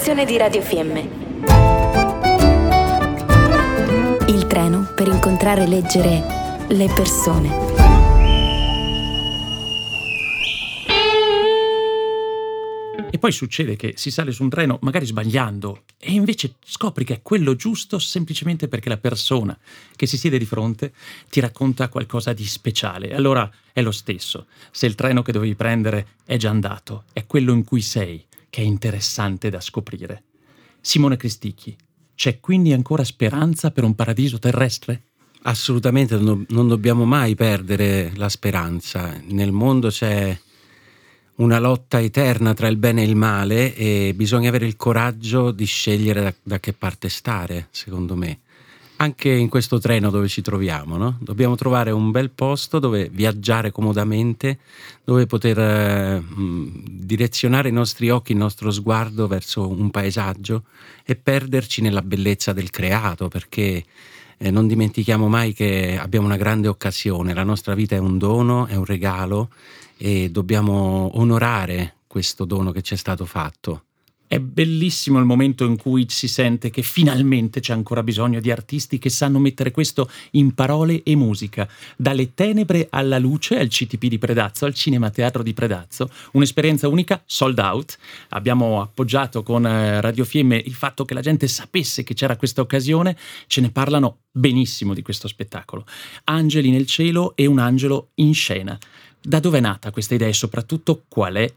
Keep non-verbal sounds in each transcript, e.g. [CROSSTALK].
redazione di Radio Fiemme. Il treno per incontrare e leggere le persone. E poi succede che si sale su un treno magari sbagliando e invece scopri che è quello giusto semplicemente perché la persona che si siede di fronte ti racconta qualcosa di speciale. Allora è lo stesso. Se il treno che dovevi prendere è già andato, è quello in cui sei che è interessante da scoprire. Simone Cristicchi, c'è quindi ancora speranza per un paradiso terrestre? Assolutamente, non dobbiamo mai perdere la speranza. Nel mondo c'è una lotta eterna tra il bene e il male e bisogna avere il coraggio di scegliere da, da che parte stare, secondo me. Anche in questo treno dove ci troviamo, no? dobbiamo trovare un bel posto dove viaggiare comodamente, dove poter eh, direzionare i nostri occhi, il nostro sguardo verso un paesaggio e perderci nella bellezza del creato, perché eh, non dimentichiamo mai che abbiamo una grande occasione, la nostra vita è un dono, è un regalo e dobbiamo onorare questo dono che ci è stato fatto. È bellissimo il momento in cui si sente che finalmente c'è ancora bisogno di artisti che sanno mettere questo in parole e musica. Dalle tenebre alla luce, al CTP di Predazzo, al Cinema Teatro di Predazzo. Un'esperienza unica, sold out. Abbiamo appoggiato con eh, Radio Fiemme il fatto che la gente sapesse che c'era questa occasione. Ce ne parlano benissimo di questo spettacolo. Angeli nel cielo e un angelo in scena. Da dove è nata questa idea e soprattutto qual è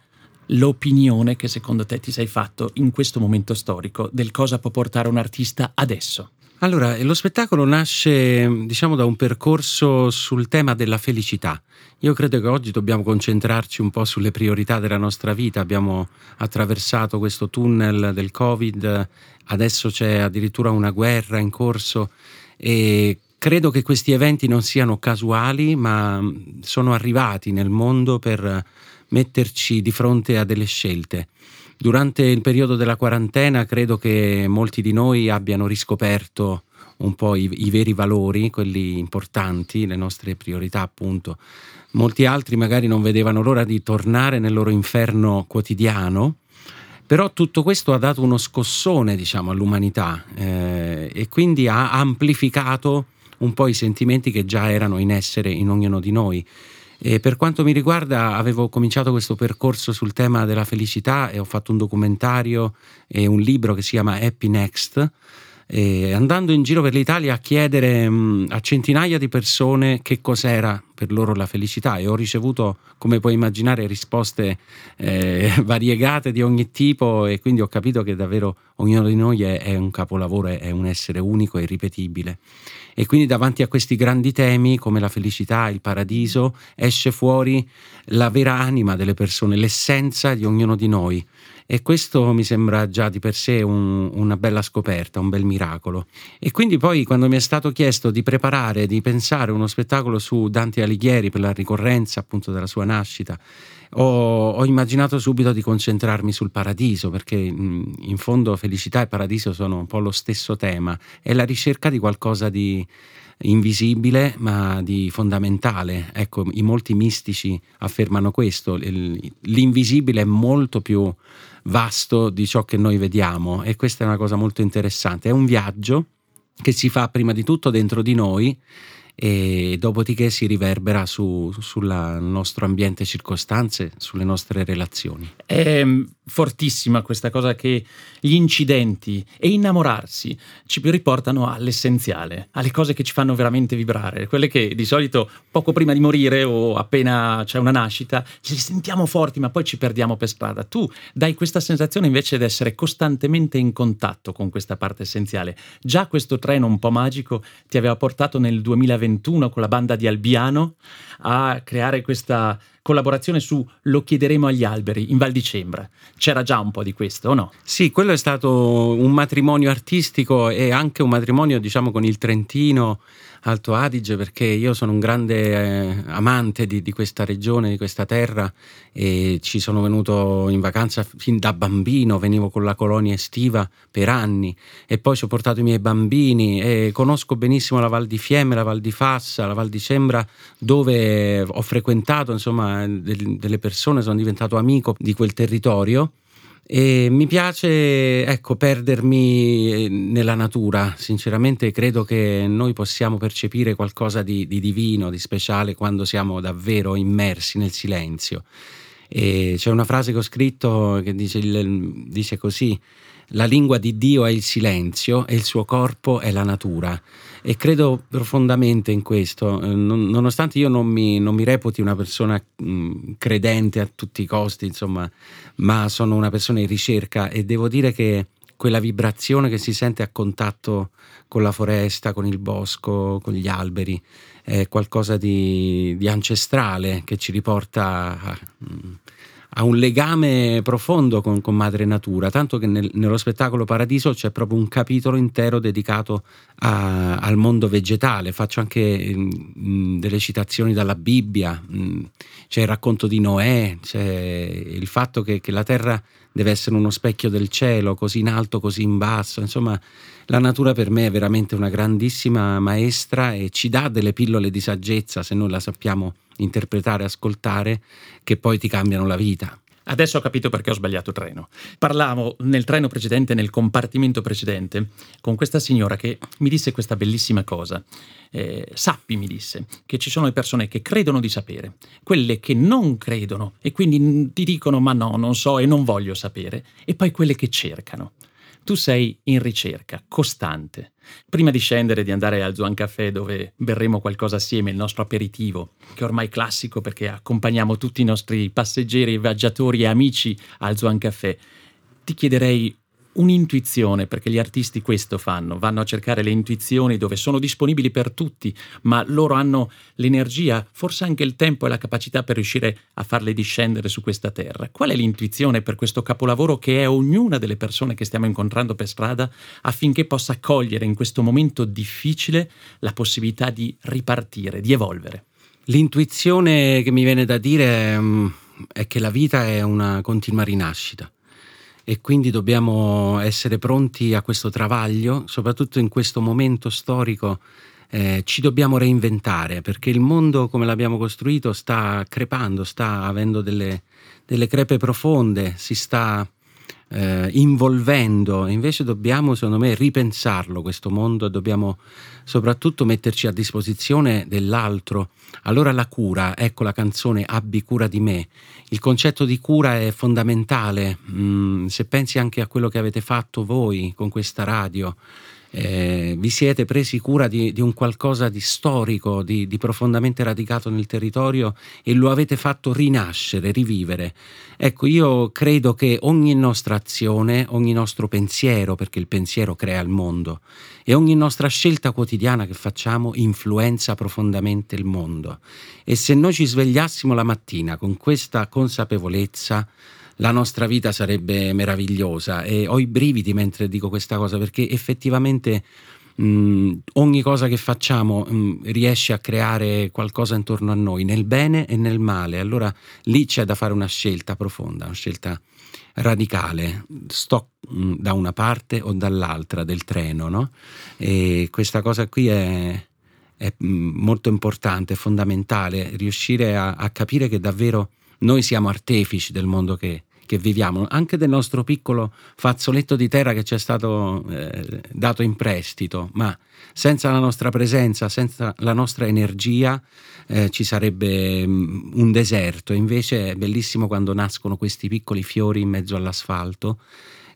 l'opinione che secondo te ti sei fatto in questo momento storico del cosa può portare un artista adesso? Allora, lo spettacolo nasce, diciamo, da un percorso sul tema della felicità. Io credo che oggi dobbiamo concentrarci un po' sulle priorità della nostra vita. Abbiamo attraversato questo tunnel del Covid, adesso c'è addirittura una guerra in corso e credo che questi eventi non siano casuali, ma sono arrivati nel mondo per metterci di fronte a delle scelte. Durante il periodo della quarantena credo che molti di noi abbiano riscoperto un po' i, i, veri valori, quelli importanti, le nostre priorità appunto. Molti altri magari non vedevano l'ora di tornare nel loro inferno quotidiano, però tutto questo ha dato uno scossone diciamo, all'umanità eh, e quindi ha amplificato un po' i sentimenti che già erano in essere in ognuno di noi. E per quanto mi riguarda, avevo cominciato questo percorso sul tema della felicità e ho fatto un documentario e un libro che si chiama Happy Next. Andando in giro per l'Italia a chiedere mh, a centinaia di persone che cos'era per loro la felicità e ho ricevuto, come puoi immaginare, risposte eh, [LAUGHS] variegate di ogni tipo e quindi ho capito che davvero ognuno di noi è, è un capolavoro, è un essere unico e irripetibile. E quindi davanti a questi grandi temi come la felicità, il paradiso, esce fuori la vera anima delle persone, l'essenza di ognuno di noi. E questo mi sembra già di per sé un, una bella scoperta, un bel miracolo. E quindi poi quando mi è stato chiesto di preparare, di pensare uno spettacolo su Dante Alighieri per la ricorrenza appunto della sua nascita, ho, ho immaginato subito di concentrarmi sul paradiso, perché in fondo felicità e paradiso sono un po' lo stesso tema, è la ricerca di qualcosa di invisibile ma di fondamentale. Ecco, i molti mistici affermano questo, l'invisibile è molto più vasto di ciò che noi vediamo e questa è una cosa molto interessante, è un viaggio che si fa prima di tutto dentro di noi e dopodiché si riverbera su, sul nostro ambiente circostanze, sulle nostre relazioni. È fortissima questa cosa che gli incidenti e innamorarsi ci riportano all'essenziale, alle cose che ci fanno veramente vibrare, quelle che di solito poco prima di morire o appena c'è una nascita ci sentiamo forti ma poi ci perdiamo per strada. Tu dai questa sensazione invece di essere costantemente in contatto con questa parte essenziale. Già questo treno un po' magico ti aveva portato nel 2021 con la banda di Albiano a creare questa collaborazione su Lo chiederemo agli alberi in Val di Cembra. C'era già un po' di questo, o no? Sì, quello è stato un matrimonio artistico e anche un matrimonio, diciamo, con il Trentino Alto Adige perché io sono un grande eh, amante di, di, questa regione, di questa terra e ci sono venuto in vacanza fin da bambino, venivo con la colonia estiva per anni e poi ci ho portato i miei bambini e conosco benissimo la Val di Fiemme, la Val di Fassa, la Val di Cembra dove ho frequentato insomma delle persone, sono diventato amico di quel territorio E mi piace ecco, perdermi eh, nella natura, sinceramente credo che noi possiamo percepire qualcosa di, di divino, di speciale quando siamo davvero immersi nel silenzio. E c'è una frase che ho scritto che dice, dice così, la lingua di Dio è il silenzio e il suo corpo è la natura. E credo profondamente in questo, eh, nonostante io non mi, non mi reputi una persona mh, credente a tutti i costi, insomma, ma sono una persona in ricerca e devo dire che quella vibrazione che si sente a contatto con la foresta, con il bosco, con gli alberi, è qualcosa di, di ancestrale che ci riporta a, ha un legame profondo con, con Madre Natura, tanto che nel, nello spettacolo Paradiso c'è proprio un capitolo intero dedicato a, al mondo vegetale. Faccio anche mh, mm, delle citazioni dalla Bibbia, mh, mm, c'è il racconto di Noè, c'è il fatto che, che la terra deve essere uno specchio del cielo, così in alto, così in basso. Insomma, la natura per me è veramente una grandissima maestra e ci dà delle pillole di saggezza se noi la sappiamo interpretare, ascoltare, che poi ti cambiano la vita. Adesso ho capito perché ho sbagliato treno. Parlavo nel treno precedente, nel compartimento precedente, con questa signora che mi disse questa bellissima cosa. Eh, sappi, mi disse, che ci sono le persone che credono di sapere, quelle che non credono e quindi ti dicono ma no, non so e non voglio sapere, e poi quelle che cercano. Tu sei in ricerca, costante. Prima di scendere di andare al Zuan Café dove berremo qualcosa assieme, il nostro aperitivo, che è ormai classico perché accompagniamo tutti i nostri passeggeri, viaggiatori e amici al Zuan Café, ti chiederei un'intuizione, perché gli artisti questo fanno, vanno a cercare le intuizioni dove sono disponibili per tutti, ma loro hanno l'energia, forse anche il tempo e la capacità per riuscire a farle discendere su questa terra. Qual è l'intuizione per questo capolavoro che è ognuna delle persone che stiamo incontrando per strada affinché possa cogliere in questo momento difficile la possibilità di ripartire, di evolvere? L'intuizione che mi viene da dire mm, è che la vita è una continua rinascita e quindi dobbiamo essere pronti a questo travaglio, soprattutto in questo momento storico. Eh, ci dobbiamo reinventare perché il mondo come l'abbiamo costruito sta crepando, sta avendo delle, delle crepe profonde, si sta eh, involvendo, invece dobbiamo secondo me ripensarlo questo mondo, dobbiamo soprattutto metterci a disposizione dell'altro. Allora la cura, ecco la canzone Abbi cura di me, il concetto di cura è fondamentale, mm, se pensi anche a quello che avete fatto voi con questa radio, eh, vi siete presi cura di, di, un qualcosa di storico, di, di, profondamente radicato nel territorio e lo avete fatto rinascere, rivivere. Ecco, io credo che ogni nostra azione, ogni nostro pensiero, perché il pensiero crea il mondo, e ogni nostra scelta quotidiana che facciamo influenza profondamente il mondo. E se noi ci svegliassimo la mattina con questa consapevolezza, la nostra vita sarebbe meravigliosa e ho i brividi mentre dico questa cosa perché effettivamente mh, ogni cosa che facciamo mh, riesce a creare qualcosa intorno a noi, nel bene e nel male. Allora lì c'è da fare una scelta profonda, una scelta radicale. Sto mh, da una parte o dall'altra del treno, no? E questa cosa qui è, è molto importante, fondamentale, riuscire a, a capire che davvero noi siamo artefici del mondo che, che, viviamo, anche del nostro piccolo fazzoletto di terra che ci è stato eh, dato in prestito, ma senza la nostra presenza, senza la nostra energia eh, ci sarebbe um, un deserto. Invece è bellissimo quando nascono questi piccoli fiori in mezzo all'asfalto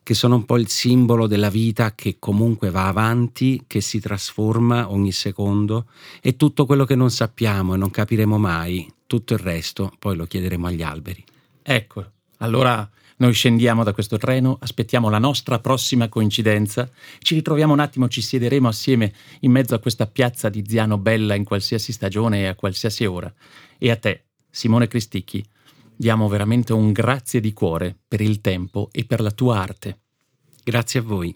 che sono un po' il simbolo della vita che comunque va avanti, che si trasforma ogni secondo e tutto quello che non sappiamo e non capiremo mai, tutto il resto poi lo chiederemo agli alberi. Ecco, allora noi scendiamo da questo treno, aspettiamo la nostra prossima coincidenza, ci ritroviamo un attimo, ci siederemo assieme in mezzo a questa piazza di Ziano bella in qualsiasi stagione e a qualsiasi ora. E a te, Simone Cristicchi, diamo veramente un grazie di cuore per il tempo e per la tua arte. Grazie a voi.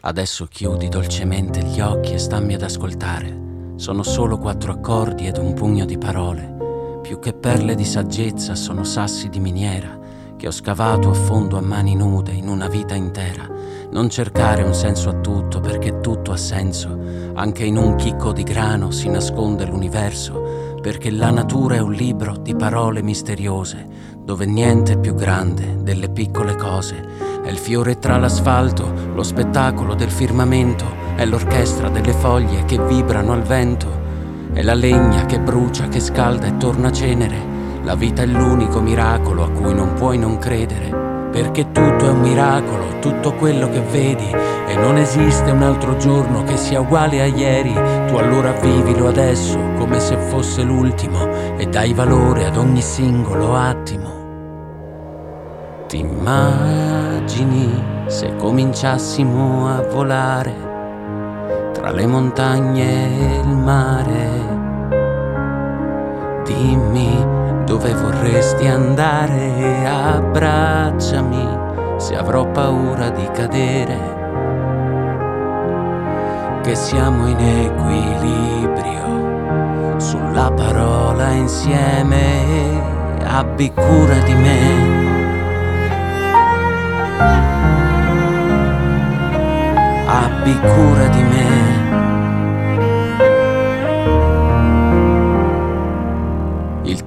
Adesso chiudi dolcemente gli occhi e stammi ad ascoltare. Sono solo quattro accordi ed un pugno di parole. Più che perle di saggezza sono sassi di miniera che ho scavato a fondo a mani nude in una vita intera. Non cercare un senso a tutto perché tutto ha senso. Anche in un chicco di grano si nasconde l'universo perché la natura è un libro di parole misteriose dove niente è più grande delle piccole cose. È il fiore tra l'asfalto, lo spettacolo del firmamento, è l'orchestra delle foglie che vibrano al vento, è la legna che brucia, che scalda e torna cenere. La vita è l'unico miracolo a cui non puoi non credere perché tutto è un miracolo, tutto quello che vedi e non esiste un altro giorno che sia uguale a ieri, tu allora vivilo adesso come se fosse l'ultimo e dai valore ad ogni singolo attimo. Ti immagini se cominciassimo a volare tra le montagne e il mare? Dimmi dove vorresti andare, abbracciami se avrò paura di cadere, che siamo in equilibrio sulla parola insieme, abbi cura di me. Abbi cura di me.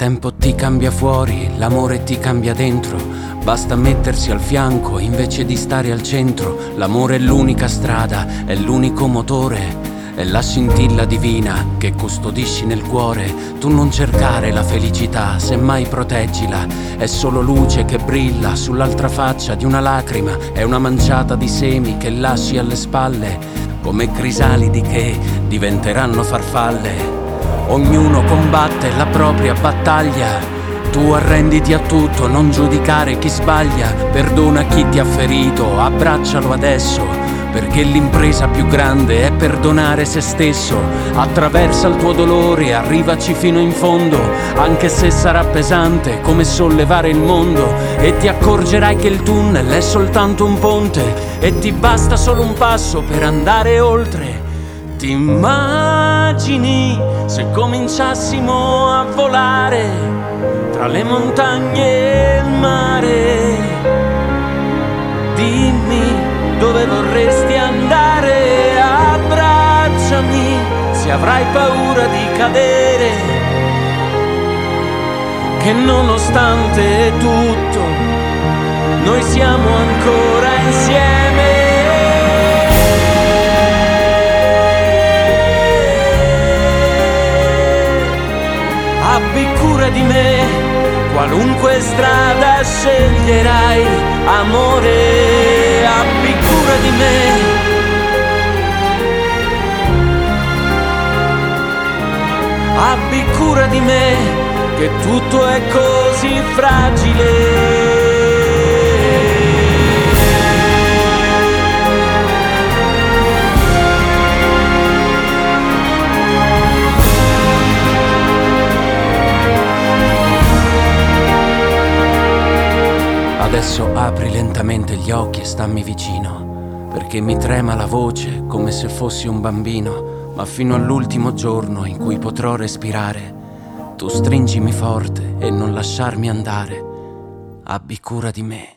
Tempo ti cambia fuori, l'amore ti cambia dentro. Basta mettersi al fianco invece di stare al centro. L'amore è l'unica strada, è l'unico motore. È la scintilla divina che custodisci nel cuore. Tu non cercare la felicità, semmai proteggila. È solo luce che brilla sull'altra faccia di una lacrima. È una manciata di semi che lasci alle spalle, come crisalidi che diventeranno farfalle. Ognuno combatte la propria battaglia. Tu arrenditi a tutto, non giudicare chi sbaglia. Perdona chi ti ha ferito, abbraccialo adesso. Perché l'impresa più grande è perdonare se stesso. Attraversa il tuo dolore, arrivaci fino in fondo, anche se sarà pesante come sollevare il mondo. E ti accorgerai che il tunnel è soltanto un ponte e ti basta solo un passo per andare oltre. Ti immagini se cominciassimo a volare tra le montagne e il mare? Dimmi dove vorresti andare, abbracciami se avrai paura di cadere. Che nonostante tutto, noi siamo ancora insieme. Abbi cura di me, qualunque strada sceglierai, amore, abbi cura di me. Abbi cura di me, che tutto è così fragile. Adesso apri lentamente gli occhi e stammi vicino, perché mi trema la voce come se fossi un bambino, ma fino all'ultimo giorno in cui potrò respirare, tu stringimi forte e non lasciarmi andare. Abbi cura di me.